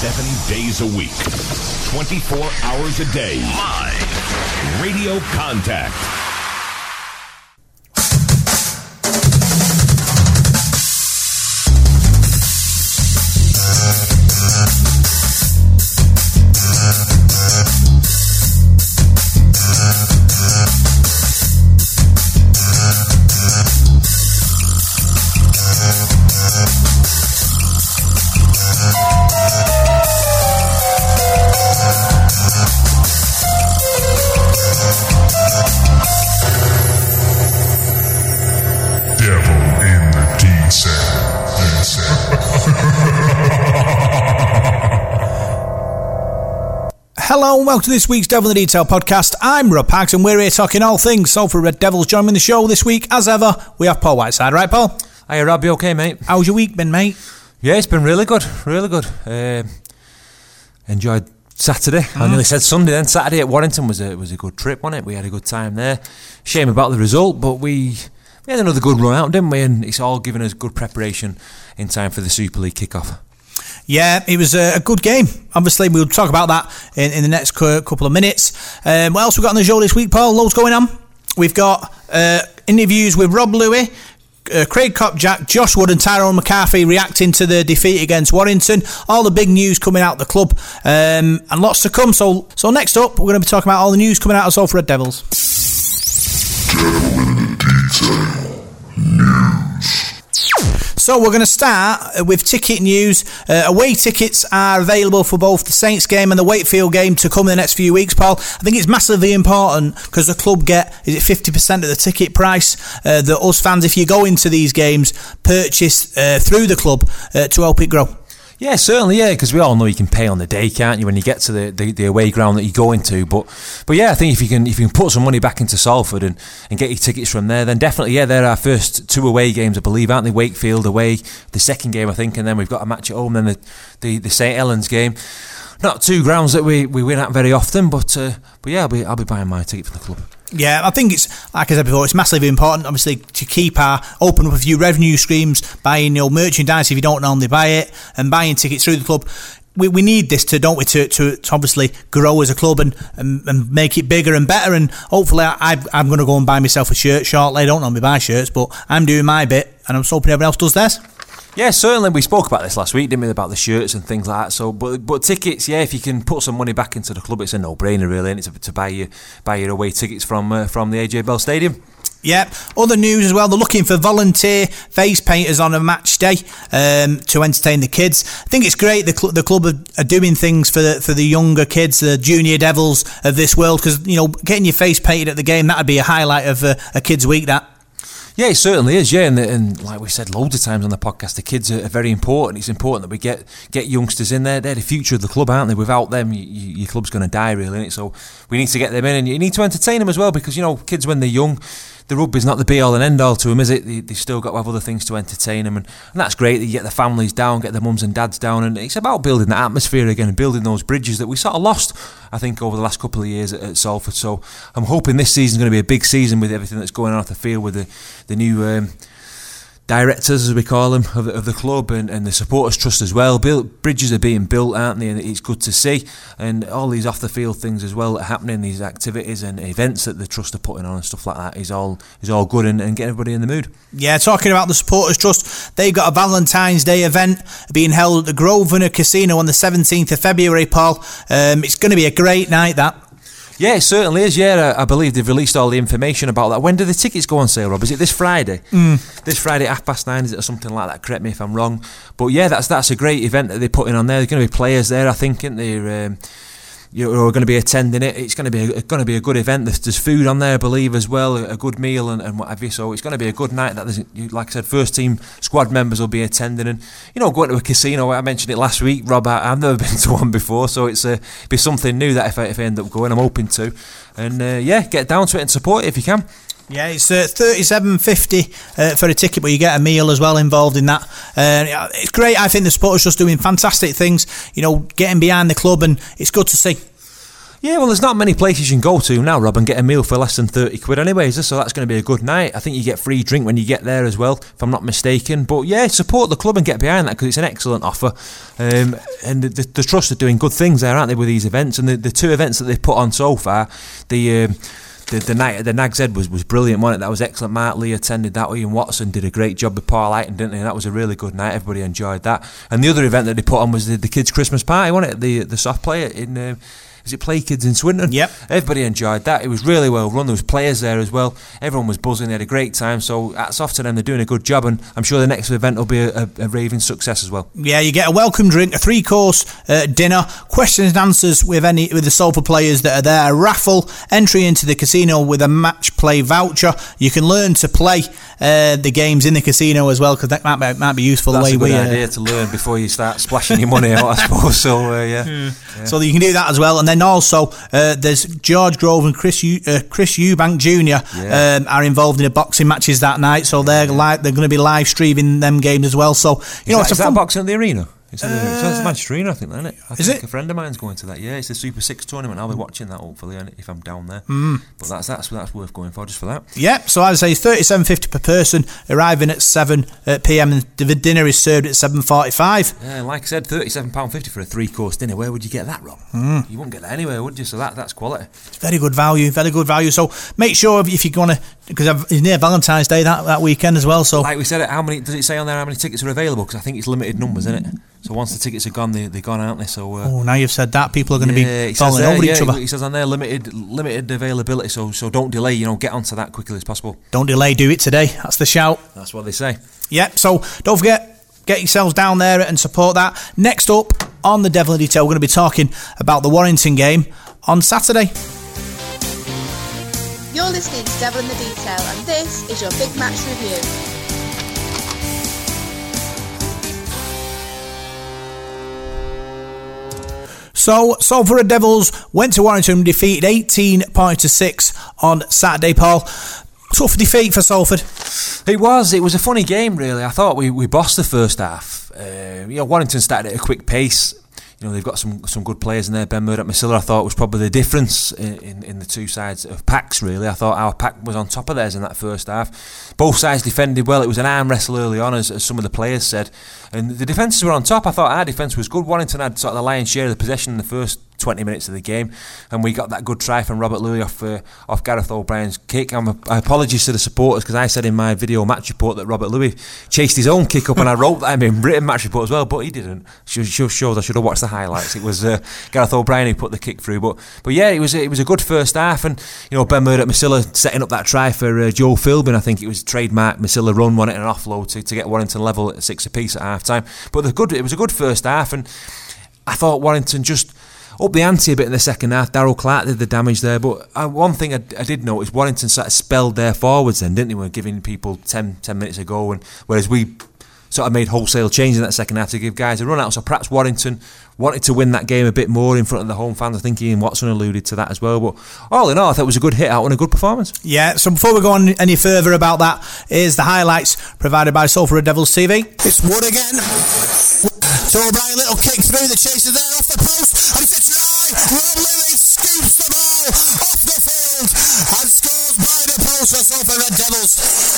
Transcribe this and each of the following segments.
Seven days a week, 24 hours a day. Live. Radio Contact. Hello and welcome to this week's Devil in the Detail podcast. I'm Rob Pags and we're here talking all things Salford Red Devils. Joining the show this week, as ever, we have Paul Whiteside. Right, Paul? Hey, Rob, you okay, mate? How's your week been, mate? Yeah, it's been really good, really good. Uh, enjoyed Saturday. I nearly said Sunday. Then Saturday at Warrington was a was a good trip, wasn't it? We had a good time there. Shame about the result, but we we had another good run out, didn't we? And it's all given us good preparation in time for the Super League kick-off. Yeah, it was a, good game. Obviously, we'll talk about that in, in the next couple of minutes. Um, what else we got on the show this week, Paul? Loads going on. We've got uh, interviews with Rob Lui, uh, Craig Kopczak, Josh Wood, and Tyrone McCarthy reacting to the defeat against Warrington. All the big news coming out of the club, um, and lots to come. So, so next up, we're going to be talking about all the news coming out of Salford Red Devils. So we're going to start with ticket news. Uh, away tickets are available for both the Saints game and the Wakefield game to come in the next few weeks, Paul. I think it's massively important because the club get is it fifty percent of the ticket price uh, that us fans, if you go into these games, purchase uh, through the club uh, to help it grow. Yeah, certainly, yeah, because we all know you can pay on the day, can't you, when you get to the, the, the away ground that you go into. But but yeah, I think if you can if you can put some money back into Salford and, and get your tickets from there, then definitely, yeah, they're our first two away games, I believe, aren't they? Wakefield away, the second game, I think, and then we've got a match at home, then the the, the St Helens game. Not two grounds that we, we win at very often, but uh, but yeah, I'll be I'll be buying my ticket for the club. Yeah, I think it's like I said before, it's massively important, obviously, to keep our open up a few revenue streams, buying your merchandise if you don't normally buy it, and buying tickets through the club. We, we need this to, don't we, to, to, to obviously grow as a club and, and, and make it bigger and better. And hopefully, I, I'm going to go and buy myself a shirt shortly. I don't normally buy shirts, but I'm doing my bit, and I'm hoping everyone else does theirs. Yeah, certainly. We spoke about this last week, didn't we? About the shirts and things like that. So, but but tickets, yeah, if you can put some money back into the club, it's a no-brainer, really, and to, to buy you buy your away tickets from uh, from the AJ Bell Stadium. Yep. Other news as well. They're looking for volunteer face painters on a match day um, to entertain the kids. I think it's great. The, cl- the club are, are doing things for the for the younger kids, the junior devils of this world. Because you know, getting your face painted at the game that would be a highlight of a, a kid's week. That. Yeah, it certainly is. Yeah, and, and like we said loads of times on the podcast, the kids are, are very important. It's important that we get get youngsters in there. They're the future of the club, aren't they? Without them, you, you, your club's going to die, really. So we need to get them in, and you need to entertain them as well, because you know, kids when they're young. The rugby's not the be all and end all to them, is it? They, they've still got to have other things to entertain them, and, and that's great that you get the families down, get the mums and dads down, and it's about building that atmosphere again and building those bridges that we sort of lost, I think, over the last couple of years at, at Salford. So I'm hoping this season's going to be a big season with everything that's going on off the field with the the new. Um, directors, as we call them, of the, of the club and, and the supporters trust as well. Built, bridges are being built, aren't they? And it's good to see. And all these off the field things as well that are happening, these activities and events that the trust are putting on and stuff like that is all is all good and, and get everybody in the mood. Yeah, talking about the supporters trust, they've got a Valentine's Day event being held at the Grosvenor Casino on the 17th of February. Paul, um, it's going to be a great night. That. Yeah, it certainly is. Yeah, I I believe they've released all the information about that. When do the tickets go on sale, Rob? Is it this Friday? Mm. This Friday at half past nine, is it or something like that? Correct me if I'm wrong. But yeah, that's that's a great event that they're putting on there. There's going to be players there, I think, and they're. Um, you are going to be attending it. It's going to be a, going to be a good event. There's, there's food on there, I believe, as well, a, good meal and, and what have you. So it's going to be a good night. That like I said, first team squad members will be attending, and you know, going to a casino. I mentioned it last week, Rob. I, I've never been to one before, so it's uh, be something new that if I, if I end up going, I'm hoping to. And uh, yeah, get down to it and support it if you can. Yeah, it's uh, thirty-seven fifty uh, for a ticket, but you get a meal as well involved in that. Uh, it's great. I think the supporters just doing fantastic things. You know, getting behind the club, and it's good to see. Yeah, well, there's not many places you can go to now, Rob, and get a meal for less than 30 quid anyways, so that's going to be a good night. I think you get free drink when you get there as well, if I'm not mistaken. But yeah, support the club and get behind that because it's an excellent offer. Um, and the, the, Trust are doing good things there, aren't they, with these events? And the, the two events that they've put on so far, the... Um, the, the night at the Nag's Head was, was brilliant, wasn't it? That was excellent. Mark Lee attended that. Ian Watson did a great job with Paul Lighton, didn't he? That was a really good night. Everybody enjoyed that. And the other event that they put on was the, the kids' Christmas party, wasn't it? The the soft player in. Uh, is it Play Kids in Swinton? Yep. Everybody enjoyed that. It was really well run. There was players there as well. Everyone was buzzing. They had a great time. So hats off to them. They're doing a good job, and I'm sure the next event will be a, a, a raving success as well. Yeah, you get a welcome drink, a three course uh, dinner, questions and answers with any with the Salford players that are there, a raffle, entry into the casino with a match play voucher. You can learn to play uh, the games in the casino as well because that might be, might be useful. That's the way a good we, idea uh, to learn before you start splashing your money out, I suppose. So uh, yeah. yeah. so you can do that as well, and then also uh, there's George Grove and Chris U- uh, Chris Eubank Jr. Yeah. Um, are involved in the boxing matches that night, so they're li- they're going to be live streaming them games as well. So you is know, that, it's a fun- boxing at the arena. It's, uh, it's Manchester I think, isn't it? I is think it? A friend of mine's going to that. Yeah, it's the Super Six tournament. I'll be watching that hopefully if I'm down there. Mm. But that's that's that's worth going for just for that. Yeah. So as I say, it's thirty-seven fifty per person. Arriving at seven uh, p.m. and the dinner is served at seven forty-five. Yeah, like I said, thirty-seven pound fifty for a three-course dinner. Where would you get that, Rob? Mm. You wouldn't get that anywhere, would you? So that that's quality. It's very good value. Very good value. So make sure if you want to, because it's near Valentine's Day that, that weekend as well. So like we said, how many does it say on there? How many tickets are available? Because I think it's limited numbers, isn't it? So once the tickets are gone, they, they're gone, aren't they? So uh, oh, now you've said that, people are going to yeah, be falling there, over yeah, each other. He says on there limited limited availability. So so don't delay. You know, get onto that quickly as possible. Don't delay. Do it today. That's the shout. That's what they say. Yep. So don't forget, get yourselves down there and support that. Next up on the Devil in Detail, we're going to be talking about the Warrington game on Saturday. You're listening to Devil in the Detail, and this is your big match review. So, Salford Devils went to Warrington, defeated 18 points to 6 on Saturday, Paul. Tough defeat for Salford. It was. It was a funny game, really. I thought we, we bossed the first half. Uh, you know, Warrington started at a quick pace. You know, they've got some some good players in there. Ben Murdoch Masila, I thought, was probably the difference in, in, in, the two sides of packs, really. I thought our pack was on top of theirs in that first half. Both sides defended well. It was an arm wrestle early on, as, as some of the players said. And the defences were on top. I thought our defence was good. Warrington had sort of the lion's share of the possession in the first 20 minutes of the game, and we got that good try from Robert Lui off uh, off Gareth O'Brien's kick. I'm apologies to the supporters because I said in my video match report that Robert Lui chased his own kick up, and I wrote that in written match report as well, but he didn't. Shows I should have watched the highlights. It was uh, Gareth O'Brien who put the kick through, but but yeah, it was it was a good first half, and you know Ben Murdoch Masila setting up that try for uh, Joe Philbin. I think it was trademark Masila run, won it an offload to, to get Warrington level at six apiece at half time. But the good, it was a good first half, and I thought Warrington just up the ante a bit in the second half. Daryl Clark did the damage there, but uh, one thing I, I, did notice, Warrington sort of spelled their forwards then, didn't they? We were giving people 10, 10 minutes ago, and whereas we sort of made wholesale changes in that second half to give guys a run out. So perhaps Warrington wanted to win that game a bit more in front of the home fans. I think Ian Watson alluded to that as well. But all in all, I thought it was a good hit out and a good performance. Yeah, so before we go on any further about that, is the highlights provided by Salford Devils TV. It's Wood again. So O'Brien, little kick through the chaser there off the post, and it's a try. Rob Lui scoops the ball off the field and scores by the post for Salford Red Devils.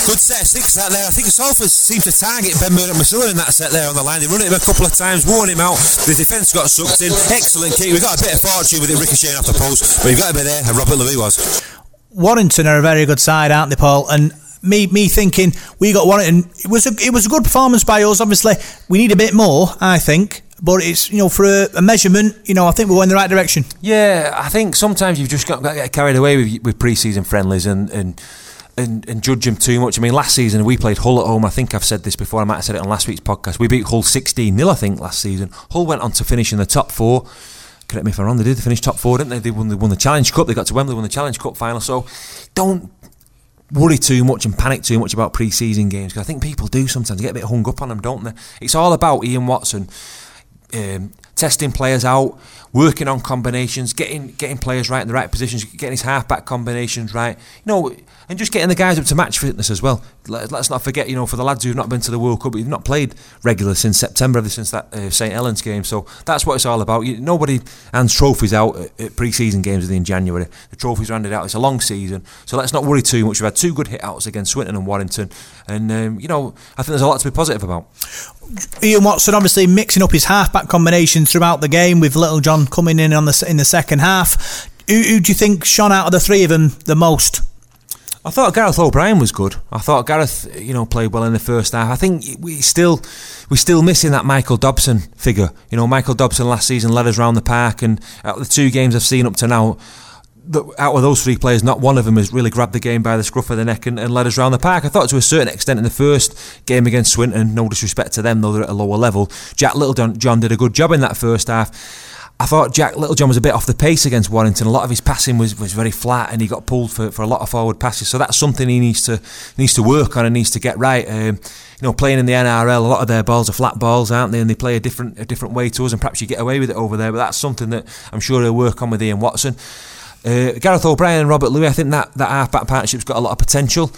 Good set of six that there. I think Salford seemed to target Ben Murdoch Masila in that set there on the line. They run him a couple of times, worn him out. The defence got sucked in. Excellent kick. We got a bit of fortune with it ricocheting off the post, but you've got to be there, and Robert Lui was. Warrington are a very good side, aren't they, Paul? And me me thinking we got Warrington. It was a it was a good performance by us. Obviously, we need a bit more. I think. But it's you know for a, a measurement, you know I think we're going in the right direction. Yeah, I think sometimes you've just got, got to get carried away with, with pre-season friendlies and, and and, and judge them too much. I mean, last season we played Hull at home. I think I've said this before. I might have said it on last week's podcast. We beat Hull 16 0 I think, last season. Hull went on to finish in the top four. Correct me if I'm wrong, they did. finish top four, didn't they? They won, they won the Challenge Cup. They got to Wembley, won the Challenge Cup final. So don't worry too much and panic too much about pre-season games because I think people do sometimes. Get a bit hung up on them, don't they? It's all about Ian Watson. Um, testing players out, working on combinations, getting getting players right in the right positions, getting his halfback combinations right. You know, and just getting the guys up to match fitness as well. Let, us not forget, you know, for the lads who've not been to the World Cup, who've not played regular since September, ever since that uh, St Helens game. So that's what it's all about. You, nobody hands trophies out at, at pre-season games in January. The trophies are handed out. It's a long season, so let's not worry too much. We've had two good hit outs against Swinton and Warrington, and um, you know, I think there's a lot to be positive about. Ian Watson obviously mixing up his halfback combinations throughout the game with Littlejohn coming in on the in the second half. Who, who do you think shone out of the three of them the most? I thought Gareth O'Brien was good. I thought Gareth, you know, played well in the first half. I think we still we're still missing that Michael Dobson figure. You know, Michael Dobson last season led us around the park, and the two games I've seen up to now, the, out of those three players, not one of them has really grabbed the game by the scruff of the neck and, and led us around the park. I thought to a certain extent in the first game against Swinton, no disrespect to them, though they're at a lower level, Jack Littlejohn did a good job in that first half. I thought Jack Littlejohn was a bit off the pace against Warrington. A lot of his passing was, was very flat, and he got pulled for, for a lot of forward passes. So that's something he needs to needs to work on and needs to get right. Um, you know, playing in the NRL, a lot of their balls are flat balls, aren't they? And they play a different a different way to us, and perhaps you get away with it over there. But that's something that I'm sure he'll work on with Ian Watson. Uh, Gareth O'Brien and Robert Lui, I think that that halfback partnership's got a lot of potential.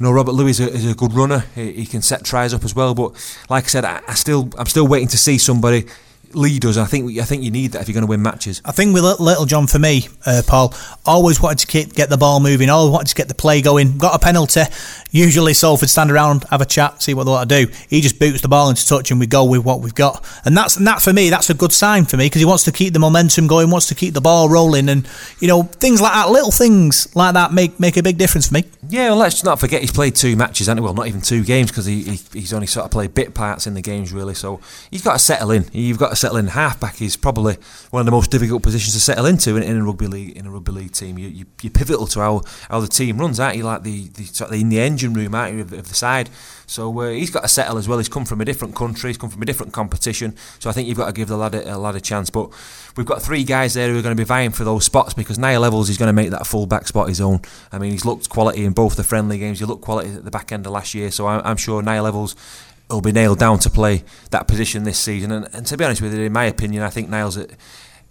You know, Robert Lui is a, is a good runner. He, he, can set tries up as well. But like I said, I, I still I'm still waiting to see somebody leaders. I think I think you need that if you're going to win matches. I think with Littlejohn for me, uh, Paul, always wanted to keep, get the ball moving, always wanted to get the play going. Got a penalty. Usually Salford stand around, have a chat, see what they want to do. He just boots the ball into touch, and we go with what we've got. And that's and that for me, that's a good sign for me because he wants to keep the momentum going, wants to keep the ball rolling, and you know things like that, little things like that make make a big difference for me. Yeah, well, let's not forget he's played two matches, hasn't he? Well, not even two games because he, he, he's only sort of played bit parts in the games really. So he's got to settle in. You've got to settle in. Halfback is probably one of the most difficult positions to settle into in, in a rugby league in a rugby league team. You, you you're pivotal to how, how the team runs, aren't you? Like the, the in the engine room, aren't you, of, of the side. So uh, he's got to settle as well. He's come from a different country. He's come from a different competition. So I think you've got to give the lad a, a lad a chance. But we've got three guys there who are going to be vying for those spots because Niall Evalds is going to make that full back spot his own. I mean, he's looked quality in both the friendly games. He looked quality at the back end of last year. So I'm, I'm sure Niall Evalds will be nailed down to play that position this season. And, and to be honest with you, in my opinion, I think Niall's at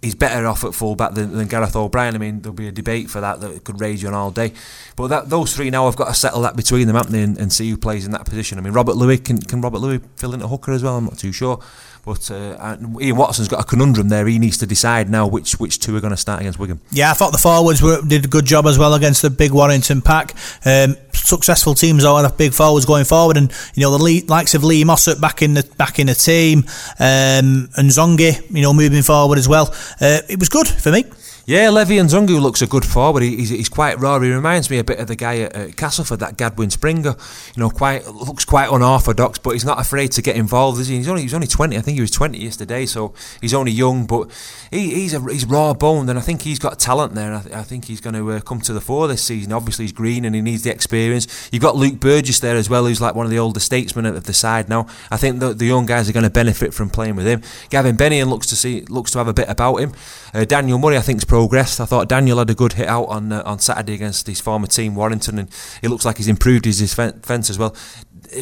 he's better off at fullback than, than Gareth O'Brien. I mean, there'll be a debate for that that could rage on all day. But that, those three now have got to settle that between them, haven't they, and, and, see who plays in that position. I mean, Robert Lui can can Robert Lui fill in a hooker as well? I'm not too sure. But uh, Ian Watson's got a conundrum there. He needs to decide now which which two are going to start against Wigan. Yeah, I thought the forwards were, did a good job as well against the big Warrington pack. Um, successful teams all have big forwards going forward, and you know the likes of Lee Mossop back in the back in the team, um, and Zongi, you know, moving forward as well. Uh, it was good for me. Yeah, Levy Nzoungou looks a good forward. He, he's, he's quite raw. He reminds me a bit of the guy at, at Castleford, that Gadwin Springer. You know, quite looks quite unorthodox, but he's not afraid to get involved. Is he? He's only he's only twenty. I think he was twenty yesterday, so he's only young, but he, he's a, he's raw boned, and I think he's got talent there. I, th- I, think he's going to uh, come to the fore this season. Obviously, he's green and he needs the experience. You've got Luke Burgess there as well, who's like one of the older statesmen of the side now. I think the, the young guys are going to benefit from playing with him. Gavin Bennion looks to see looks to have a bit about him. Uh, Daniel Murray, I think, has progressed. I thought Daniel had a good hit out on uh, on Saturday against his former team Warrington, and it looks like he's improved his defence as well.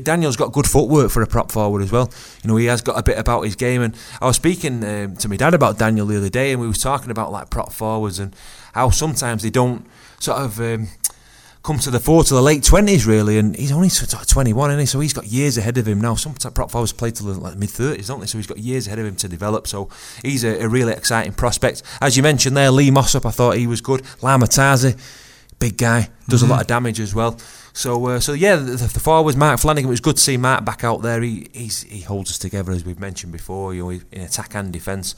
Daniel's got good footwork for a prop forward as well. You know, he has got a bit about his game. And I was speaking um, to my dad about Daniel the other day, and we were talking about like prop forwards and how sometimes they don't sort of. Um, come to the fore to the late twenties really, and he's only twenty one, isn't he? So he's got years ahead of him now. Some prop forwards play till the like, mid thirties, don't they? So he's got years ahead of him to develop. So he's a, a really exciting prospect. As you mentioned there, Lee Mossop, I thought he was good. Lama Tasi, big guy, does mm-hmm. a lot of damage as well. So, uh, so yeah, the, the forwards, Mark Flanagan. It was good to see Mark back out there. He he holds us together as we've mentioned before. You know, in attack and defence.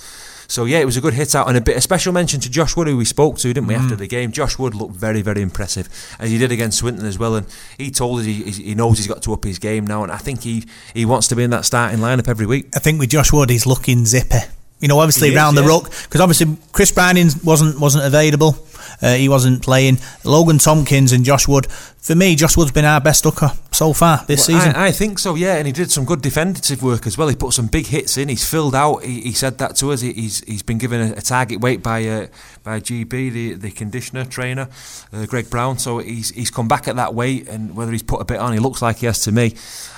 So yeah, it was a good hit out and a bit. A special mention to Josh Wood, who we spoke to, didn't we, mm. after the game? Josh Wood looked very, very impressive, as he did against Swinton as well. And he told us he, he knows he's got to up his game now, and I think he he wants to be in that starting lineup every week. I think with Josh Wood, he's looking zippy. You know, obviously around the ruck because obviously Chris Browning wasn't wasn't available. Uh, he wasn't playing. Logan Tomkins and Josh Wood. For me, Josh Wood's been our best hooker so far this Well, season. I, I think so, yeah, and he did some good defensive work as well. He put some big hits in. He's filled out. He, he said that to us. He, he's he's been given a, a target weight by uh, by GB, the the conditioner trainer, uh, Greg Brown. So he's he's come back at that weight, and whether he's put a bit on, he looks like he has to me.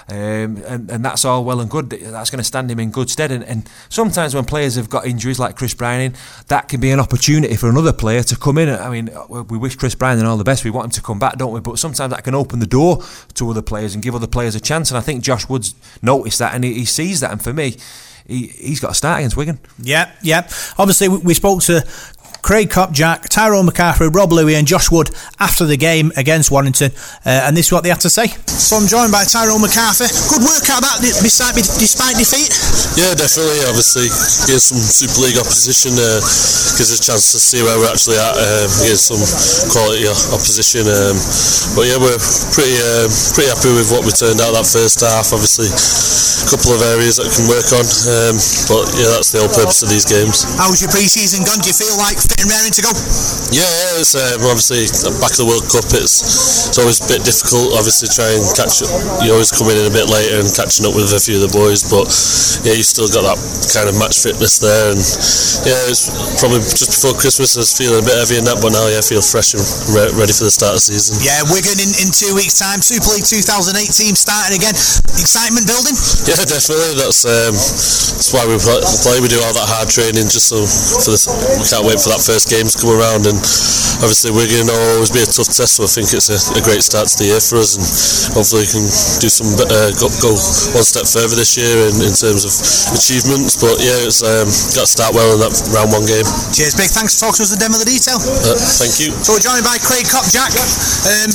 Um, and, and that's all well and good. That's going to stand him in good stead. And, and sometimes when players have got injuries like Chris Browning, that can be an opportunity for another player to come in. I mean, uh, we wish Chris Browning all the best. We want him to come back, don't we? But sometimes that can open the door to other players and give other players a chance. And I think Josh Woods noticed that and he, he sees that. And for me, he, he's got to start against Wigan. Yeah, yeah. Obviously, we, we spoke to Craig Kopczak, Tyrone McCarthy, Rob Lui, and Josh Wood after the game against Warrington, uh, and this is what they had to say. So I'm joined by Tyrone McCarthy. Good work out that despite, despite defeat. Yeah, definitely. Obviously, against some Super League opposition uh, gives us a chance to see where we're actually at um, against some quality opposition. Um, but yeah, we're pretty uh, pretty happy with what we turned out that first half. Obviously, a couple of areas that we can work on. Um, but yeah, that's the whole purpose of these games. How's your pre-season gone? Do you feel like fit and raring to go? Yeah, yeah it's um, obviously back of the World Cup. It's it's always a bit difficult. Obviously, trying and catch up. You always come in a bit later and catching up with a few of the boys, but yeah, you've still got that kind of match fitness there. And yeah, it's probably just before Christmas. I was feeling a bit heavy in that, but now yeah, I feel fresh and re- ready for the start of the season. Yeah, Wigan in, in two weeks' time, Super League 2008 team starting again. Excitement building. Yeah, definitely. That's um, that's why we play. We do all that hard training just so for the. We can't wait for that first games come around, and obviously Wigan will always be a tough test. So I think it's a, a great start to the year for us, and hopefully we can do some uh, go, go one step further this year in, in terms of achievements. But yeah, it's um, got to start well in that round one game. Cheers, big thanks for talking to us the demo of the detail. Uh, thank you. So we're joined by Craig Kopczak. Um,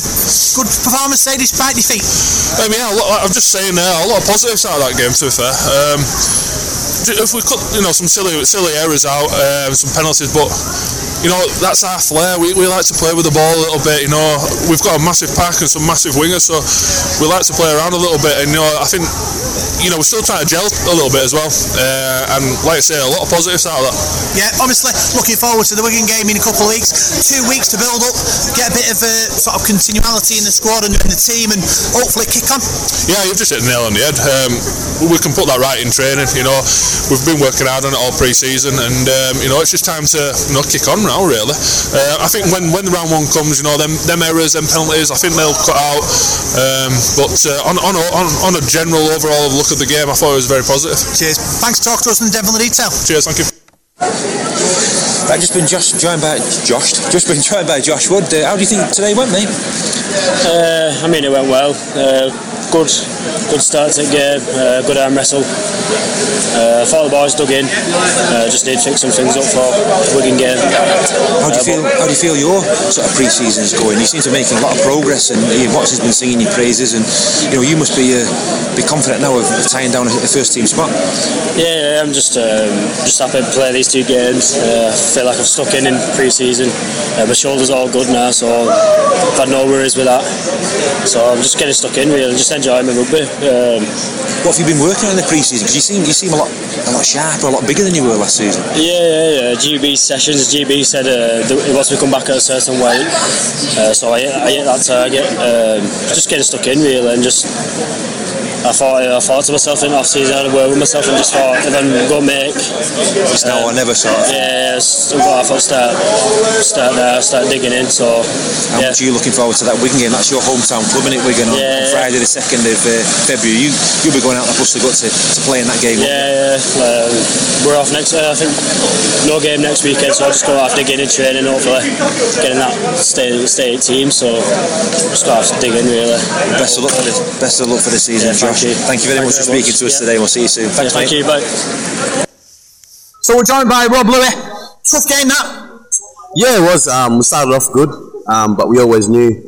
good performance say despite defeat. Um, yeah, a lot, I'm just saying there, a lot of positives out of that game. To be fair, um, if we cut, you know, some silly silly errors out, um, some penalties, but you know, that's our flair. We, we like to play with the ball a little bit. You know, we've got a massive pack and some massive wingers, so we like to play around a little bit. And you know, I think you know we're still trying to gel a little bit as well. Uh, and like I say, a lot of positives out of that. Yeah, obviously looking forward to the Wigan game in a couple of weeks. Two weeks to build up, get a bit of a sort of continuality in the squad and in the team, and hopefully kick on. Yeah, you've just hit the nail on the head. Um, we can put that right in training. You know, we've been working hard on it all pre-season, and um, you know it's just time to you know kick on now. Really, uh, I think when when the round one comes, you know them them errors, them penalties, I think they'll cut out. Um, but uh, on, on, a, on on a general overall look at the game, I thought it was very positive. Cheers. Thanks for talking to us in the devil in the detail. Cheers. Thank you. I've just been just joined by Josh. Just been joined by Josh Wood. Uh, how do you think today went, mate? Uh, I mean, it went well. Uh, good, good start to the game. Uh, good arm wrestle. Uh, I thought the boys dug in. Uh, just need to fix some things up for Wigan game. How do you feel? How do you feel your sort of pre-season is going? You seem to be making a lot of progress, and Ian Watts has been singing your praises, and you know you must be uh, be confident now of tying down a, a first team spot. Yeah, I'm just um, just happy to play these two games. Uh, I feel like I've stuck in in pre-season. Uh, my shoulder's all good now, so I've had no worries with that. So I'm just getting stuck in, really, just enjoying my rugby. Um, what have you been working on in the pre-season? Because you seem you seem a lot a lot sharper, a lot bigger than you were last season. Yeah, yeah, yeah. GB sessions. GB said uh, he wants me to come back at a certain weight, uh, so I, I hit that target. Um, just getting stuck in really, and just I thought I thought to myself in off season, I had a word with myself and just thought if I'm to make. It's now or never sort of. Yeah, so I thought start start there, start digging in. So How yeah. much are you looking forward to that Wigan game? That's your hometown club, isn't it, Wigan? On, Yeah. on Friday the second of uh, February. You you'll be going out to Buster Gut to, to play in that game. Yeah, yeah. Um, we're off next. Uh, I think no game next weekend, so I'll just go after digging in training, hopefully getting that state stay team. So just go have to dig in really. Best of luck for the best of luck for the season, Yeah, thank you. Thank you very Thank much for speaking much. to us Yeah. today. We'll see you soon. Thanks, Yeah, thank mate. you. Bye. So we're joined by Rob Lui. Tough game that. Yeah, it was. Um, we started off good, um, but we always knew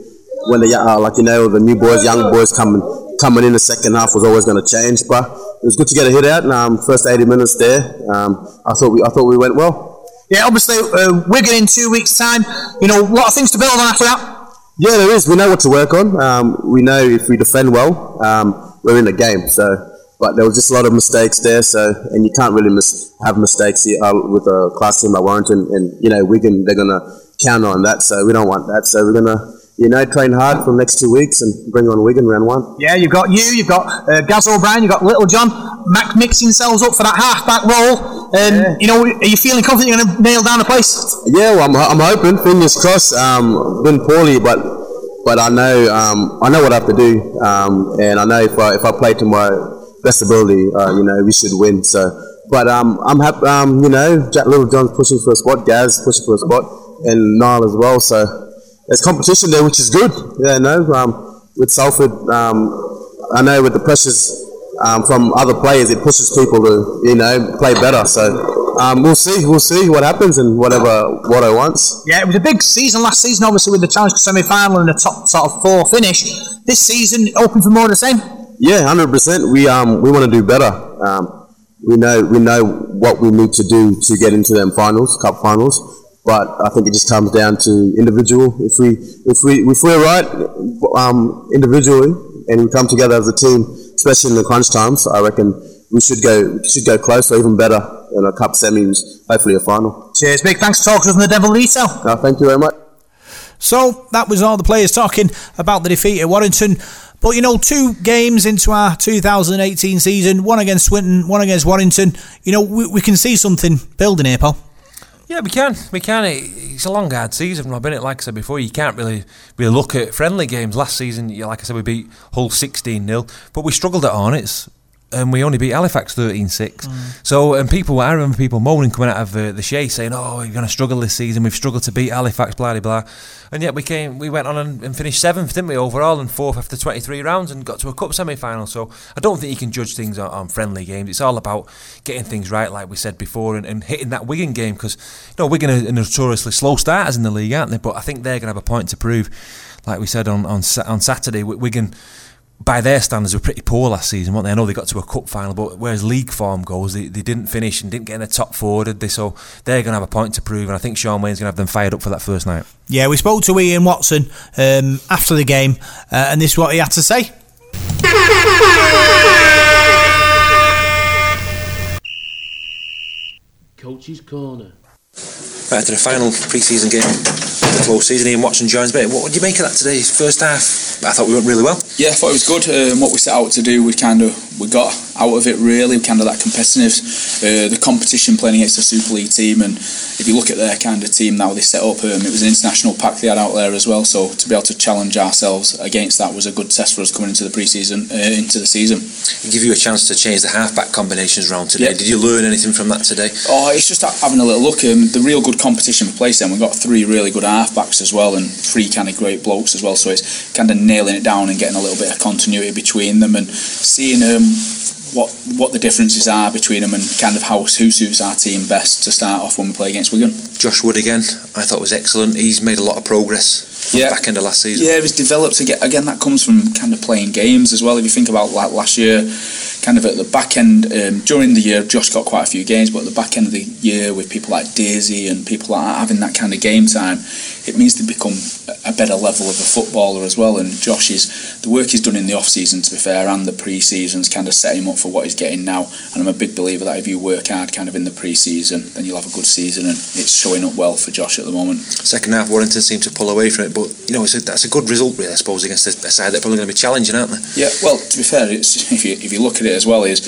when the uh, like you know the new boys, young boys coming coming in the second half was always going to change. But it was good to get a hit out. And, um, first eighty minutes there, um, I thought we I thought we went well. Yeah, obviously uh, Wigan in two weeks' time. You know, a lot of things to build on after that. Yeah, there is. We know what to work on. Um, we know if we defend well, um, we're in the game. So, but there was just a lot of mistakes there. So, and you can't really mis- have mistakes here, uh, with a class team like Warrington, and you know Wigan. They're gonna count on that. So we don't want that. So we're gonna you know train hard for the next two weeks and bring on Wigan round one. Yeah, you've got you, you've got uh, Gaz O'Brien, you've got Littlejohn, Mac mixing themselves up for that half back role. Um, You know, are you feeling confident you're going to nail down the place? Yeah, well, I'm, I'm hoping. Fingers crossed. Um, been poorly, but but I know um, I know what I have to do, um, and I know if I if I play to my best ability, uh, you know, we should win. So, but um, I'm happy. Um, you know, Jack Littlejohn's pushing for a spot, Gaz pushing for a spot, and Niall as well. So there's competition there, which is good. Yeah, no, um, with Salford, um, I know with the pressures um, from other players, it pushes people to you know play better. So um, we'll see, we'll see what happens and whatever what I wants. Yeah, it was a big season last season, obviously, with the challenge to semi final and the top sort of four finish. This season, open for more of the same. Yeah, hundred percent. We um we want to do better. Um, we know we know what we need to do to get into them finals, cup finals. But I think it just comes down to individual. If we if we if we're right um, individually and we come together as a team, especially in the crunch times, I reckon we should go should go close or even better in a cup semis, hopefully a final. Cheers, big thanks for talking to us on the Devil Detail. Uh, thank you very much. So that was all the players talking about the defeat at Warrington. But you know, two games into our 2018 season, one against Swinton, one against Warrington, you know, we, we can see something building here, Paul. Yeah, we can. We can. It, it's a long, hard season, Rob. It like I said before, you can't really really look at friendly games. Last season, like I said, we beat Hull sixteen 0 but we struggled at Hornets. And we only beat Halifax 13 6. So, and people, I remember people moaning coming out of uh, the Shay saying, Oh, we're going to struggle this season. We've struggled to beat Halifax, blah, blah, blah. And yet we came, we went on and, and finished seventh, didn't we, overall, and fourth after 23 rounds and got to a cup semi final. So, I don't think you can judge things on, on friendly games. It's all about getting things right, like we said before, and, and hitting that Wigan game because, you know, Wigan are notoriously slow starters in the league, aren't they? But I think they're going to have a point to prove. Like we said on, on, on Saturday, Wi- Wigan by their standards, were pretty poor last season, weren't they? I know they got to a cup final, but whereas league form goes, they, they didn't finish and didn't get in the top four, did they? So they're going to have a point to prove, and I think Shaun Wane's going to have them fired up for that first night. Yeah, we spoke to Ian Watson um, after the game, uh, and this is what he had to say. Coach's Corner. Right to the final pre-season game, close season. Ian Watson joins me. What, do you make of that today's First half, I thought we went really well. Yeah, I thought it was good. Um, what we set out to do, we kind of we got out of it really. Kind of that competitiveness, uh, the competition playing against a Super League team, and if you look at their kind of team now they set up, um, it was an international pack they had out there as well. So to be able to challenge ourselves against that was a good test for us coming into the pre-season, uh, into the season. It give you a chance to change the half-back combinations round today. Yeah. Did you learn anything from that today? Oh, it's just having a little look. Um, the real good competition we placed then. We've got three really good halfbacks as well, and three kind of great blokes as well. So it's kind of nailing it down and getting a little bit of continuity between them and seeing um, what what the differences are between them and kind of how who suits our team best to start off when we play against Wigan. Josh Wood again, I thought was excellent. He's made a lot of progress. Yeah. back end of last season. Yeah, he's developed again. Again, that comes from kind of playing games as well. If you think about like last year, kind of at the back end um, during the year, Josh got quite a few games, but at the back end of the year with people like Daisy and people like that having that kind of game time, it means they become a better level of a footballer as well. And Josh is the work he's done in the off season, to be fair, and the pre seasons kind of set him up for what he's getting now. And I'm a big believer that if you work hard kind of in the pre season, then you'll have a good season, and it's showing up well for Josh at the moment. Second half, Warrington seemed to pull away from it, but you know, it's a, that's a good result, really, I suppose, against a, side that are probably going to be challenging, aren't they? Yeah, well, to be fair, it's, if you if you look at it as well, is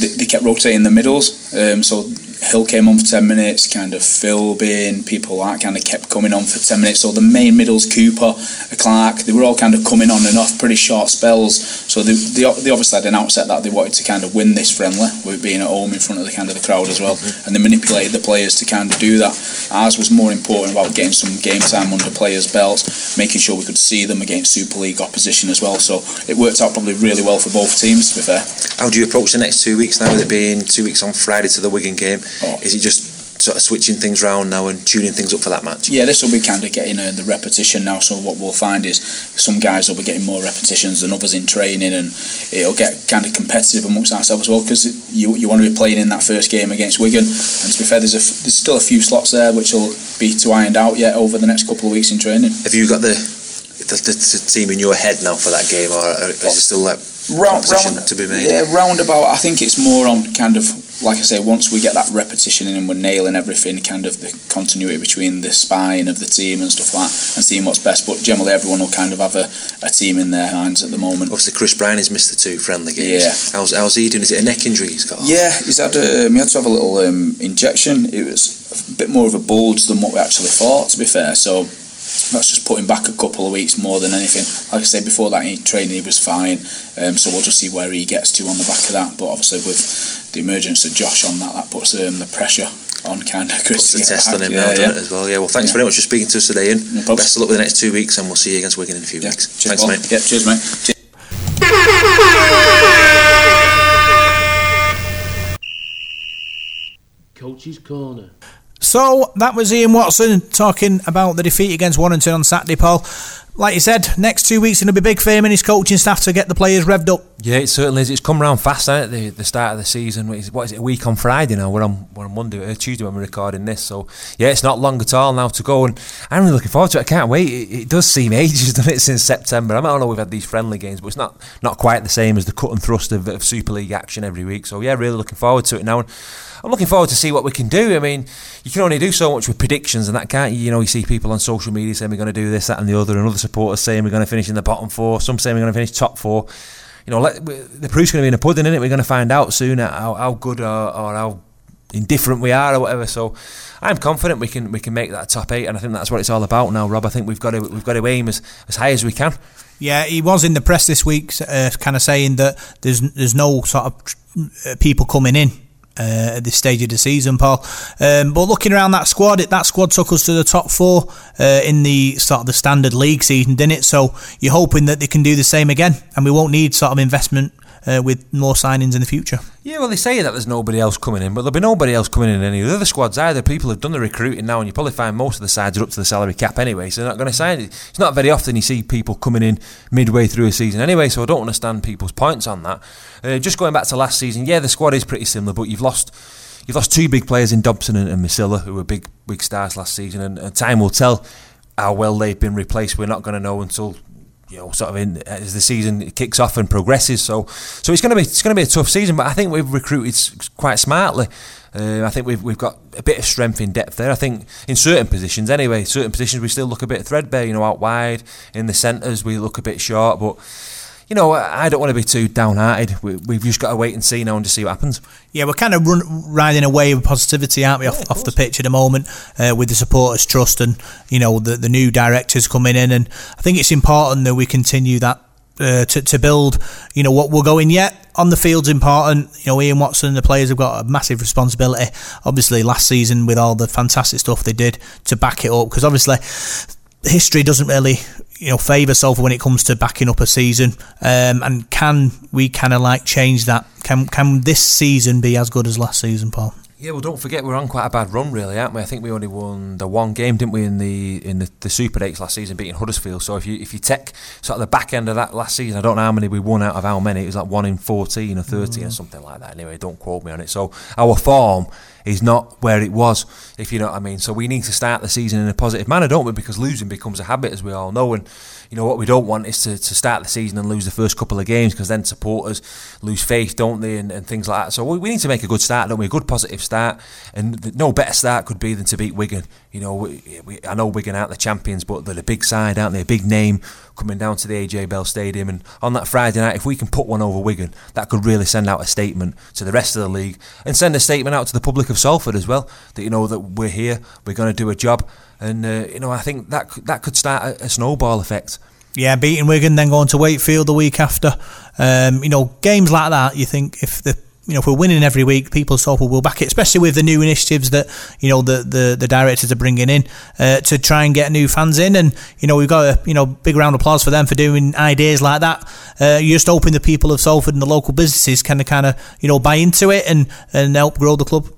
they, they kept rotating the middles. Um, so Hill came on for ten minutes, kind of Philbin, people like kind of kept coming on for ten minutes. So the main middles, Cooper, Clark, they were all kind of coming on and off pretty short spells. So they, they, they obviously had an outset that they wanted to kind of win this friendly with being at home in front of the kind of the crowd as well, mm-hmm. and they manipulated the players to kind of do that. Ours was more important about getting some game time under players' belts, making sure we could see them against Super League opposition as well. So it worked out probably really well for both teams. To be fair. How do you approach the next two weeks now, with it being two weeks on Friday to the Wigan game? Oh. Is it just sort of switching things round now and tuning things up for that match? Yeah, this will be kind of getting uh, the repetition now. So what we'll find is some guys will be getting more repetitions than others in training, and it'll get kind of competitive amongst ourselves as well because you you want to be playing in that first game against Wigan. And to be fair, there's a there's still a few slots there which will be to ironed out yet over the next couple of weeks in training. Have you got the the, the, the team in your head now for that game, or is it still like Round, round, to be made? Yeah, roundabout. I think it's more on kind of like I say, once we get that repetition in and we're nailing everything, kind of the continuity between the spine of the team and stuff like that, and seeing what's best. But generally, everyone will kind of have a, a team in their hands at the moment. Obviously, Chris Brown has missed the two friendly games. Yeah. How's, how's he doing? Is it a neck injury he's got? Yeah, he's had um, he had to have a little um, injection. It was a bit more of a bulge than what we actually thought, to be fair. So that's just putting back a couple of weeks more than anything. Like I said before that, he training he was fine. Um, so we'll just see where he gets to on the back of that. But obviously with the emergence of Josh on that, that puts um, the pressure on kind of Chris. Puts the test on him yeah, now, yeah. doesn't it, as well? Yeah, well, thanks Yeah. very much for speaking to us today, Ian. problem. Best of luck with the next two weeks, and we'll see you against Wigan in a few weeks. Cheers, thanks, Paul. mate. Yeah, cheers, mate. Cheers. Coach's Corner. So that was Ian Watson talking about the defeat against Warrington on Saturday, Paul. Like you said, next two weeks going to be big for him and his coaching staff to get the players revved up. Yeah, it certainly is. It's come round fast, it? The, the start of the season. What is, what is it? A week on Friday now. We're on we're on Monday, uh, Tuesday when we're recording this. So yeah, it's not long at all now to go, and I'm really looking forward to it. I can't wait. It, it does seem ages, doesn't it, since September? I don't know we've had these friendly games, but it's not not quite the same as the cut and thrust of, of Super League action every week. So yeah, really looking forward to it now. And I'm looking forward to see what we can do. I mean, you can only do so much with predictions and that can't you? You know, you see people on social media saying we're going to do this, that, and the other, and other supporters saying we're going to finish in the bottom four. Some saying we're going to finish top four. You know, let, the proof's going to be in the pudding, isn't it? We're going to find out soon how, how good or, or how indifferent we are or whatever. So I'm confident we can we can make that top eight, and I think that's what it's all about now, Rob. I think we've got to we've got to aim as, as high as we can. Yeah, he was in the press this week, uh, kind of saying that there's there's no sort of uh, people coming in uh, at this stage of the season, Paul. Um, but looking around that squad, it, that squad took us to the top four uh, in the sort of the standard league season, didn't it? So you're hoping that they can do the same again, and we won't need sort of investment uh, with more signings in the future. Yeah, well, they say that there's nobody else coming in, but there'll be nobody else coming in any of the other squads either. People have done the recruiting now, and you probably find most of the sides are up to the salary cap anyway, so they're not going to sign it. It's not very often you see people coming in midway through a season anyway, so I don't understand people's points on that. Uh, just going back to last season, yeah, the squad is pretty similar, but you've lost. You've lost two big players in Dobson and, and Masila, who were big, big stars last season, and, and time will tell how well they've been replaced. We're not going to know until you know, sort of in as the season kicks off and progresses. So, so it's going to be it's going to be a tough season. But I think we've recruited quite smartly. Uh, I think we've we've got a bit of strength in depth there. I think in certain positions, anyway, certain positions we still look a bit threadbare. You know, out wide in the centres we look a bit short, but. You know, I I don't want to be too downhearted. We, we've just got to wait and see now and just see what happens. Yeah, we're kind of run, riding a wave of positivity, aren't we, off, off the pitch at the moment uh, with the supporters' trust and, you know, the, the new directors coming in. And I think it's important that we continue that uh, to, to build, you know, what we're going yet. On the field's important. You know, Ian Watson and the players have got a massive responsibility. Obviously, last season with all the fantastic stuff they did to back it up, because obviously history doesn't really you know favour Salford when it comes to backing up a season um, and can we kind of like change that can can this season be as good as last season Paul Yeah, well, don't forget we're on quite a bad run, really, aren't we? I think we only won the one game, didn't we, in the in the, the Super Eights last season, beating Huddersfield. So if you if you take sort of the back end of that last season, I don't know how many we won out of how many. It was like one in fourteen or thirteen or something like that. Anyway, don't quote me on it. So our form is not where it was, if you know what I mean. So we need to start the season in a positive manner, don't we? Because losing becomes a habit, as we all know, and you know what we don't want is to, to start the season and lose the first couple of games because then supporters lose faith, don't they, and, and things like that. So we, we need to make a good start, don't we? A good positive start, and no better start could be than to beat Wigan. You know, we, we, I know Wigan aren't the champions, but they're a big side, aren't they? A big name coming down to the AJ Bell Stadium, and on that Friday night, if we can put one over Wigan, that could really send out a statement to the rest of the league and send a statement out to the public of Salford as well that you know that we're here, we're going to do a job, and uh, you know I think that that could start a, a snowball effect. Yeah beating Wigan then going to Wakefield the week after. Um, you know games like that you think if the you know if we're winning every week people Salford will back it especially with the new initiatives that you know the the, the directors are bringing in uh, to try and get new fans in. And you know we've got a you know big round of applause for them for doing ideas like that. Uh, you're just hoping the people of Salford and the local businesses can kind of you know buy into it and and help grow the club.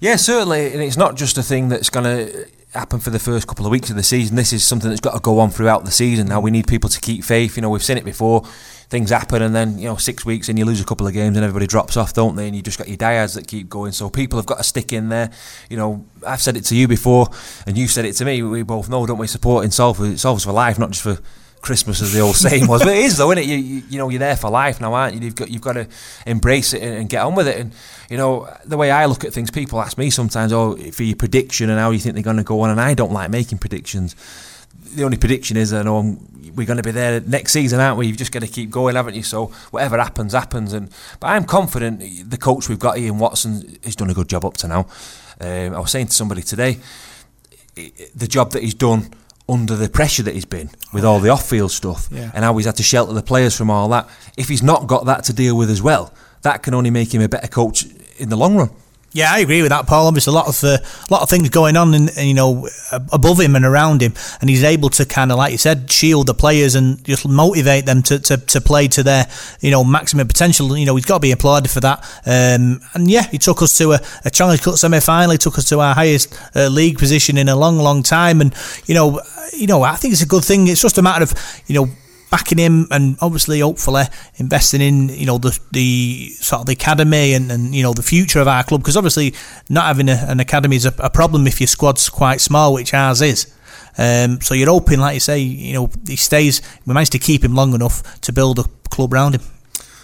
Yeah, certainly, and it's not just a thing that's going to happen for the first couple of weeks of the season. This is something that's got to go on throughout the season. Now we need people to keep faith. You know, we've seen it before. Things happen, and then you know, six weeks and you lose a couple of games, and everybody drops off, don't they? And you just got your diehards that keep going. So people have got to stick in there. You know, I've said it to you before, and you've said it to me. We both know, don't we? Supporting Salford, Salford's for life, not just for Christmas, as the old saying was. But it is, though, isn't it? You, you, you know, you're there for life now, aren't you? You've got you've got to embrace it and, and get on with it. And you know, the way I look at things, people ask me sometimes, "Oh, for your prediction and how you think they're going to go on," and I don't like making predictions. The only prediction is, I know I'm- we're going to be there next season, aren't we? You've just got to keep going, haven't you? So whatever happens, happens. And but I'm confident the coach we've got, Ian Watson, has done a good job up to now. Um, I was saying to somebody today, the job that he's done under the pressure that he's been with all the off-field stuff Yeah. and how he's had to shelter the players from all that. If he's not got that to deal with as well, that can only make him a better coach in the long run. Yeah, I agree with that, Paul. Obviously, a lot of uh, lot of things going on, and you know, above him and around him, and he's able to kind of, like you said, shield the players and just motivate them to, to, to play to their you know maximum potential. You know, he's got to be applauded for that. Um, and yeah, he took us to a, a Challenge Cup semi final. He took us to our highest uh, league position in a long, long time. And you know, you know, I think it's a good thing. It's just a matter of you know backing him and obviously hopefully investing in you know the the sort of the academy and, and you know the future of our club. Because obviously not having a, an academy is a, a problem if your squad's quite small which ours is. Um, so you're hoping like you say you know he stays. We managed to keep him long enough to build a club around him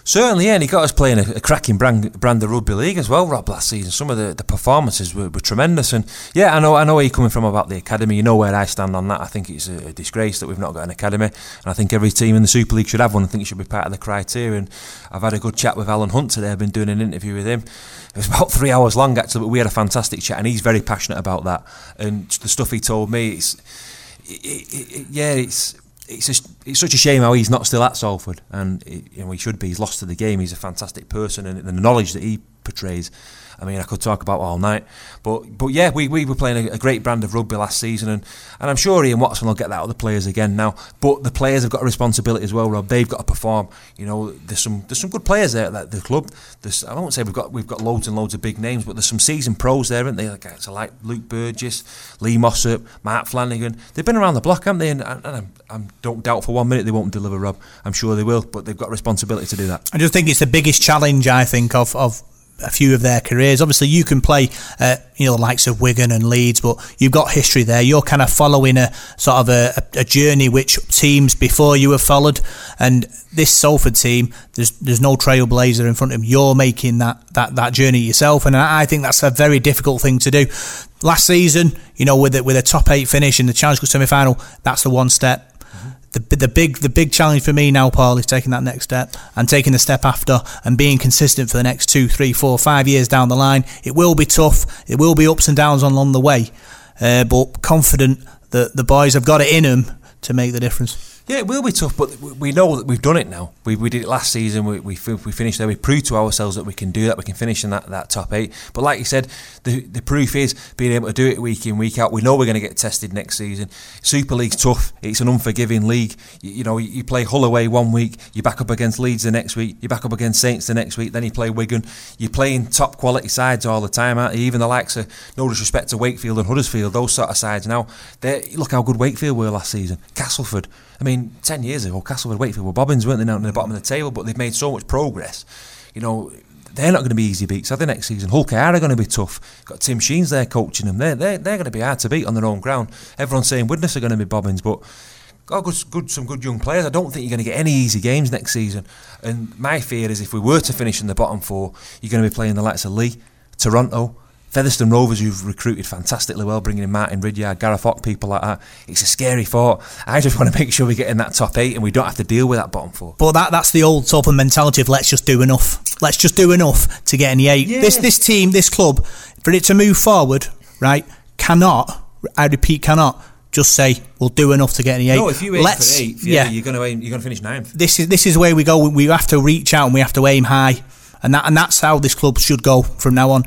Certainly, yeah, and he got us playing a, a cracking brand, brand of rugby league as well, Rob, last season. Some of the, the performances were, were tremendous, and yeah, I know I know where you're coming from about the academy. You know where I stand on that. I think it's a, a disgrace that we've not got an academy, and I think every team in the Super League should have one. I think it should be part of the criteria. And I've had a good chat with Alan Hunt today. I've been doing an interview with him. It was about three hours long actually, but we had a fantastic chat, and he's very passionate about that. And the stuff he told me, it's it, it, it, yeah, it's it's just, it's such a shame how he's not still at Salford, and it, you know he should be. He's lost to the game. He's a fantastic person, and the knowledge that he portrays. I mean, I could talk about all night, but but yeah, we, we were playing a, a great brand of rugby last season, and, and I'm sure Ian Watson will get that out of the players again now. But the players have got a responsibility as well, Rob. They've got to perform. You know, there's some there's some good players there at the club. There's I won't say we've got we've got loads and loads of big names, but there's some seasoned pros there, aren't they? Like, so like Luke Burgess, Lee Mossop, Mark Flanagan. They've been around the block, haven't they? And, and, and I don't doubt for one minute they won't deliver, Rob. I'm sure they will, but they've got a responsibility to do that. I just think it's the biggest challenge I think of of a few of their careers. Obviously, you can play, uh, you know, the likes of Wigan and Leeds, but you've got history there. You're kind of following a sort of a, a journey which teams before you have followed, and this Salford team, there's there's no trailblazer in front of them. You're making that that that journey yourself, and I think that's a very difficult thing to do. Last season, you know, with a, with a top eight finish in the Challenge Cup semi final, that's the one step the, the big the big challenge for me now, Paul, is taking that next step and taking the step after and being consistent for the next two, three, four, five years down the line. It will be tough. It will be ups and downs along the way, uh, but confident that the boys have got it in them to make the difference. Yeah, it will be tough, but we know that we've done it now. We, we did it last season. We, we we finished there. We proved to ourselves that we can do that. We can finish in that, that top eight. But like you said, the the proof is being able to do it week in week out. We know we're going to get tested next season. Super League's tough. It's an unforgiving league. You, you know, you, play Hull away one week, you back up against Leeds the next week, you back up against Saints the next week, then you play Wigan. You're playing top quality sides all the time, aren't you? Even the likes of no disrespect to Wakefield and Huddersfield, those sort of sides. Now, look how good Wakefield were last season. Castleford. I mean, 10 years ago, Castleford Wakefield were bobbins, weren't they, now in the bottom of the table, but they've made so much progress. You know, they're not going to be easy beats, are they, next season? Hull KR are going to be tough. Got Tim Sheens there coaching them. They're, they're, they're going to be hard to beat on their own ground. Everyone's saying Widnes are going to be bobbins, but got good, good, some good young players. I don't think you're going to get any easy games next season. And my fear is if we were to finish in the bottom four, you're going to be playing the likes of Leigh, Toronto, Featherstone Rovers, who've recruited fantastically well, bringing in Martin Ridyard, Gareth Hock, people like that. It's a scary thought. I just want to make sure we get in that top eight and we don't have to deal with that bottom four. But that that's the old sort of mentality of let's just do enough. Let's just do enough to get in the eight. Yeah. This this team, this club, for it to move forward, right, cannot. I repeat, cannot just say we'll do enough to get in the eight. No, if you aim let's, for eighth, yeah, you're going to aim, you're going to finish ninth. this is this is where we go. We have to reach out and we have to aim high, and that and that's how this club should go from now on.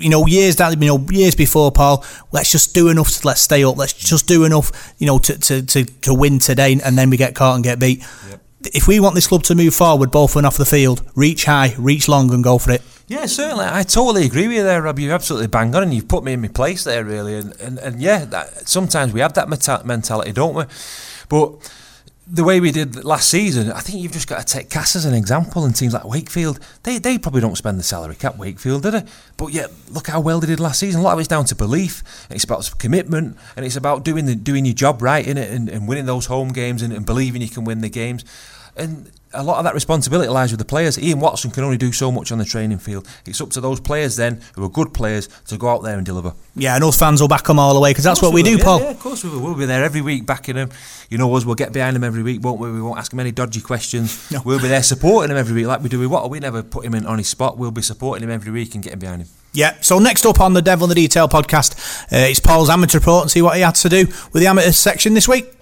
You know, years down, you know, years before Paul. Let's just do enough to let's stay up. Let's just do enough, you know, to to, to, to win today, and then we get caught and get beat. If we want this club to move forward, both and off the field, reach high, reach long, and go for it. Yeah, certainly. I totally agree with you there, Rob. You're absolutely bang on, and you've put me in my place there, really. And and, and yeah, that, sometimes we have that meta- mentality, don't we? But the way we did last season, I think you've just got to take Cas as an example and teams like Wakefield. They they probably don't spend the salary cap Wakefield, do they? But yet, look how well they did last season. A lot of it's down to belief. It's about commitment, and it's about doing the doing your job right in it and, and winning those home games and, and believing you can win the games. And a lot of that responsibility lies with the players. Ian Watson can only do so much on the training field. It's up to those players then, who are good players, to go out there and deliver. Yeah, and us fans will back them all the way because that's what we will, do, yeah, Paul. Yeah, of course we will. We'll be there every week backing them. You know us, we'll get behind them every week, won't we? We won't ask him any dodgy questions. No. We'll be there supporting him every week like we do with what? We never put him in on his spot. We'll be supporting him every week and getting behind him. Yeah, so next up on the Devil in the Detail podcast, uh, it's Paul's amateur report and see what he had to do with the amateur section this week.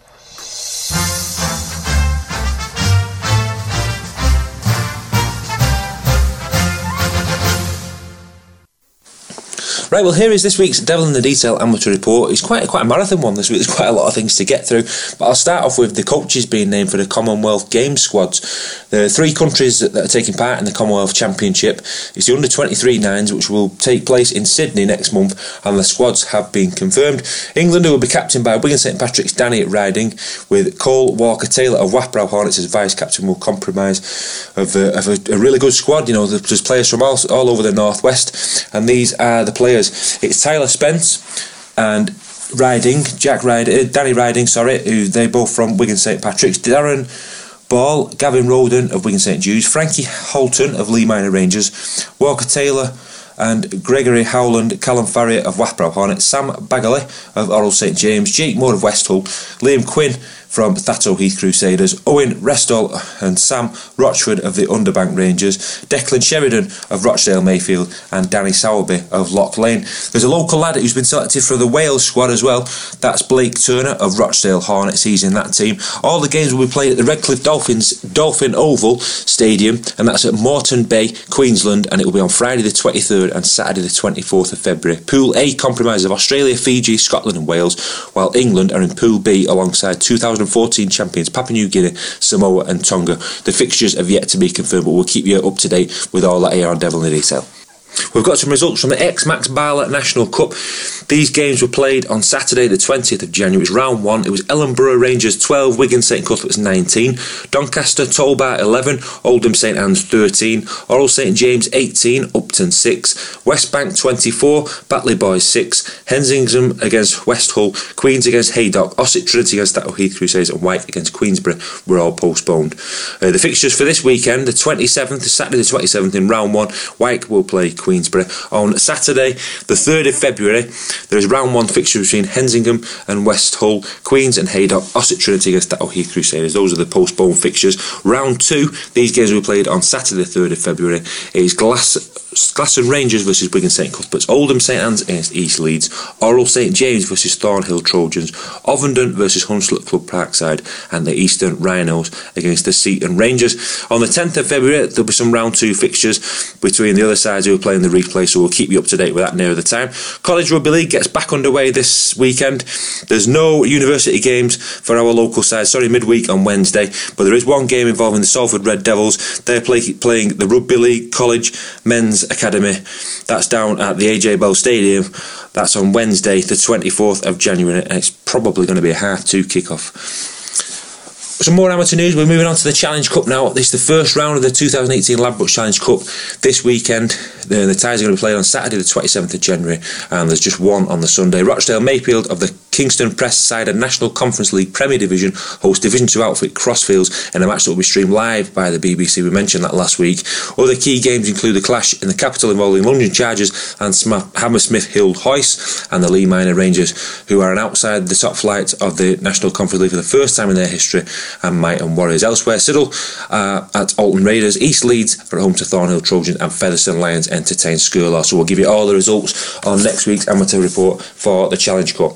Right, well, here is this week's Devil in the Detail amateur report. It's quite quite a marathon one this week. There's quite a lot of things to get through. But I'll start off with the coaches being named for the Commonwealth Games squads. There are three countries that, that are taking part in the Commonwealth Championship. It's the under 23 nines, which will take place in Sydney next month, and the squads have been confirmed. England will be captained by Wigan St Patrick's Danny Riding, with Cole Walker Taylor of Wath Brow Hornets as vice captain, will compromise of, a, of a, a really good squad. You know, there's players from all, all over the northwest, and these are the players. It's Tyler Spence and Riding, Jack Riding, uh, Danny Riding, sorry, who they both from Wigan St Patrick's, Darren Ball, Gavin Roden of Wigan St Jude's, Frankie Holton of Leigh Miners Rangers, Walker Taylor and Gregory Howland, Callum Farrier of Wath Brow Hornets, Sam Bagley of Orrell St James, Jake Moore of West Hull, Liam Quinn from Thatto Heath Crusaders, Owen Restall and Sam Rochford of the Underbank Rangers, Declan Sheridan of Rochdale Mayfield, and Danny Sowerby of Lock Lane. There's a local lad who's been selected for the Wales squad as well. That's Blake Turner of Rochdale Hornets. He's in that team. All the games will be played at the Redcliffe Dolphins Dolphin Oval Stadium, and that's at Moreton Bay, Queensland, and it will be on Friday the 23rd and Saturday the 24th of February. Pool A comprises of Australia, Fiji, Scotland, and Wales, while England are in Pool B alongside 2014 champions Papua New Guinea, Samoa, and Tonga. The fixtures have yet to be confirmed, but we'll keep you up to date with all that here on Devil in the Detail. We've got some results from the X Max Barla National Cup. These games were played on Saturday, the 20th of January. It was round one. It was Ellenborough Rangers 12, Wigan St Cuthbert's 19, Doncaster Tolbar 11, Oldham St Anne's 13, Orrell St James 18, Upton 6, West Bank 24, Batley Boys 6, Hensingham against West Hull, Queens against Haydock, Ossett Trinity against Thatto Heath Crusaders, and White against Queensbury were all postponed. Uh, the fixtures for this weekend, the 27th, Saturday the 27th in round one, White will play Queensbury. On Saturday, the 3rd of February, there is round one fixture between Hensingham and West Hull, Queens and Haydock, Ossett Trinity against Thatto Heath Crusaders. Those are the postponed fixtures. Round two, these games will be played on Saturday, the 3rd of February. is Glass. Glasson Rangers versus Wigan St Cuthberts, Oldham St Anne's against East Leeds, Orrell St James versus Thornhill Trojans, Ovenden versus Hunslet Club Parkside, and the Eastern Rhinos against the Seaton Rangers. On the 10th of February, there'll be some round two fixtures between the other sides who are playing the replay, so we'll keep you up to date with that nearer the time. College Rugby League gets back underway this weekend. There's no university games for our local side, sorry, midweek on Wednesday, but there is one game involving the Salford Red Devils. They're play, playing the Rugby League College Men's Academy. That's down at the AJ Bell Stadium. That's on Wednesday, the 24th of January, and it's probably going to be a half two kickoff. Some more amateur news. We're moving on to the Challenge Cup now. This is the first round of the 2018 Ladbrokes Challenge Cup this weekend. The, the ties are going to be played on Saturday, the 27th of January, and there's just one on the Sunday. Rochdale Mayfield of the Kingston Press side and National Conference League Premier Division host Division 2 outfit Crossfields in a match that will be streamed live by the BBC. We mentioned that last week. Other key games include the clash in the capital involving London Chargers and Sm- Hammersmith Hill Hoist and the Leigh Miners Rangers, who are an outside the top flight of the National Conference League for the first time in their history, and Myton Warriors. Elsewhere, Siddal uh, at Alton Raiders, East Leeds are home to Thornhill Trojans, and Featherstone Lions entertain Skirlaugh. So we'll give you all the results on next week's amateur report for the Challenge Cup.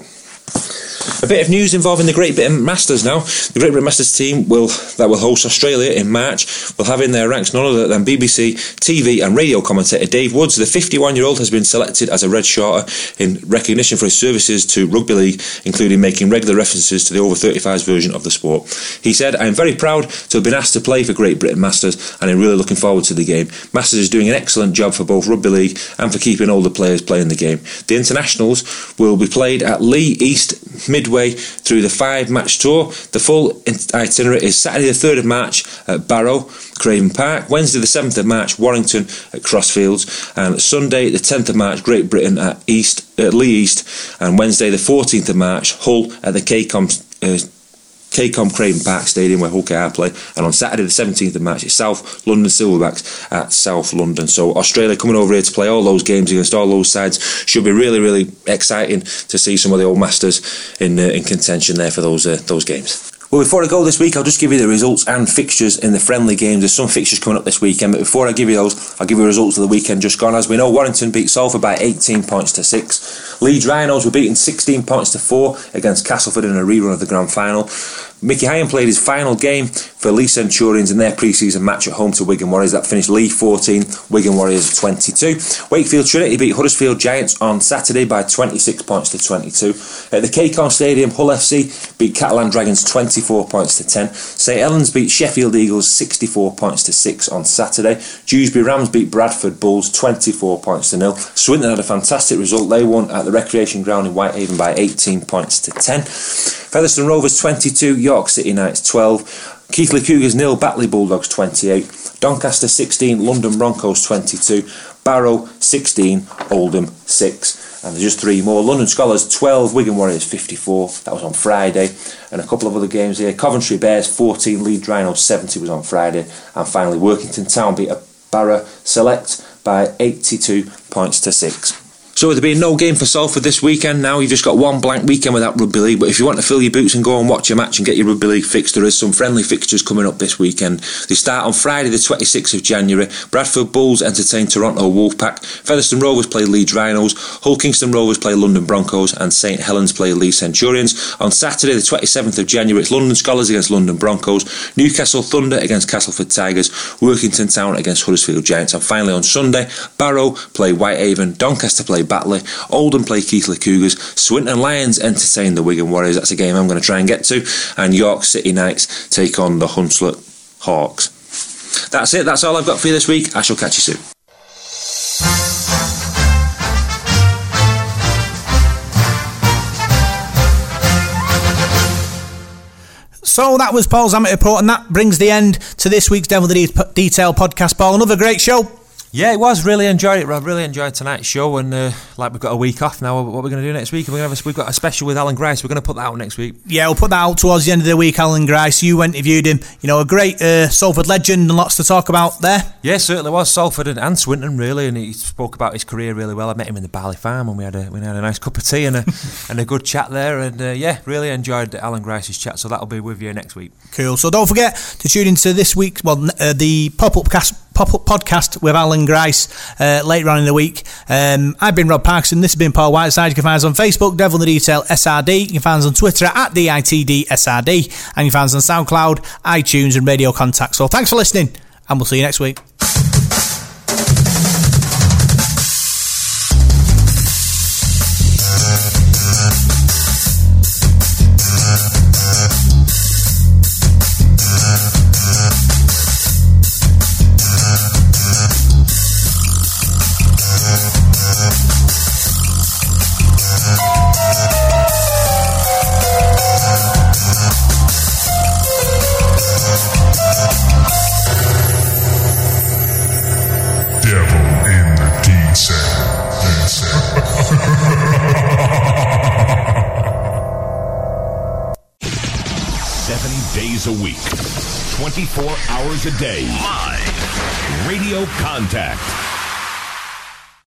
A bit of news involving the Great Britain Masters now. The Great Britain Masters team will that will host Australia in March will have in their ranks none other than BBC, TV, and radio commentator Dave Woods. The 51-year-old has been selected as a red shorter in recognition for his services to rugby league, including making regular references to the over 35s version of the sport. He said, "I am very proud to have been asked to play for Great Britain Masters, and I'm really looking forward to the game. Masters is doing an excellent job for both rugby league and for keeping older players playing the game. The internationals will be played at Leigh East." Midway through the five match tour. The full itinerary is Saturday, the 3rd of March at Barrow, Craven Park, Wednesday, the 7th of March, Warrington at Crossfields, and Sunday, the 10th of March, Great Britain at East, at Leigh East, and Wednesday, the 14th of March, Hull at the KCOM. Uh, KCOM Craven Park Stadium where KR play, and on Saturday the 17th of March it's South London Silverbacks at South London. So Australia coming over here to play all those games against all those sides should be really, really exciting to see some of the old masters in uh, in contention there for those uh, those games. Well, before I go this week, I'll just give you the results and fixtures in the friendly games. There's some fixtures coming up this weekend, but before I give you those, I'll give you the results of the weekend just gone. As we know, Warrington beat Salford by 18 points to 6. Leeds Rhinos were beaten 16 points to 4 against Castleford in a rerun of the grand final. Mickey Higham played his final game for Leigh Centurions in their pre-season match at home to Wigan Warriors. That finished Leigh 14, Wigan Warriors 22. Wakefield Trinity beat Huddersfield Giants on Saturday by 26 points to 22. At the KCOM Stadium, Hull FC beat Catalan Dragons 24 points to 10. St Helens beat Sheffield Eagles 64 points to 6 on Saturday. Dewsbury Rams beat Bradford Bulls 24 points to nil. Swinton had a fantastic result. They won at the Recreation Ground in Whitehaven by 18 points to 10. Featherstone Rovers 22, York City Knights 12, Keighley Cougars nil, Batley Bulldogs 28, Doncaster 16, London Broncos 22, Barrow 16, Oldham 6. And there's just three more. London Skolars 12, Wigan Warriors 54. That was on Friday. And a couple of other games here. Coventry Bears 14, Leeds Rhinos 70 was on Friday. And finally, Workington Town beat a Barra Select by 82 points to 6. So there being no game for Salford this weekend now, you've just got one blank weekend without rugby league. But if you want to fill your boots and go and watch a match and get your rugby league fixed, there is some friendly fixtures coming up this weekend. They start on Friday, the 26th of January. Bradford Bulls entertain Toronto Wolfpack. Featherstone Rovers play Leeds Rhinos. Hull Kingston Rovers play London Broncos, and St Helens play Leigh Centurions. On Saturday, the 27th of January, it's London Skolars against London Broncos. Newcastle Thunder against Castleford Tigers. Workington Town against Huddersfield Giants. And finally on Sunday, Barrow play Whitehaven. Doncaster play Batley. Oldham play Keighley Cougars. Swinton Lions entertain the Wigan Warriors. That's a game I'm going to try and get to. And York City Knights take on the Hunslet Hawks. That's it. That's all I've got for you this week. I shall catch you soon. So that was Paul's amateur report, and that brings the end to this week's Devil the De- Detail podcast. Paul, another great show. Yeah, it was. Really enjoyed it. I really enjoyed tonight's show, and uh, like we've got a week off now. What we're going to do next week? We're going to have a, we've got a special with Alan Grice. We're going to put that out next week. Yeah, we'll put that out towards the end of the week. Alan Grice, you interviewed him. You know, a great uh, Salford legend, and lots to talk about there. Yeah, certainly was Salford and, and Swinton really, and he spoke about his career really well. I met him in the Barley Farm, and we had a we had a nice cup of tea and a and a good chat there, and uh, yeah, really enjoyed Alan Grice's chat. So that'll be with you next week. Cool. So don't forget to tune into this week's well uh, the pop up cast pop up podcast with Alan Grice uh, later on in the week. Um, I've been Rob Parkinson. This has been Paul Whiteside. You can find us on Facebook, Devil in the Detail SRD. You can find us on Twitter at DITD SRD. And you can find us on SoundCloud, iTunes, and Radio Contact. So thanks for listening, and we'll see you next week. Hours a day. Live. Radio Contact.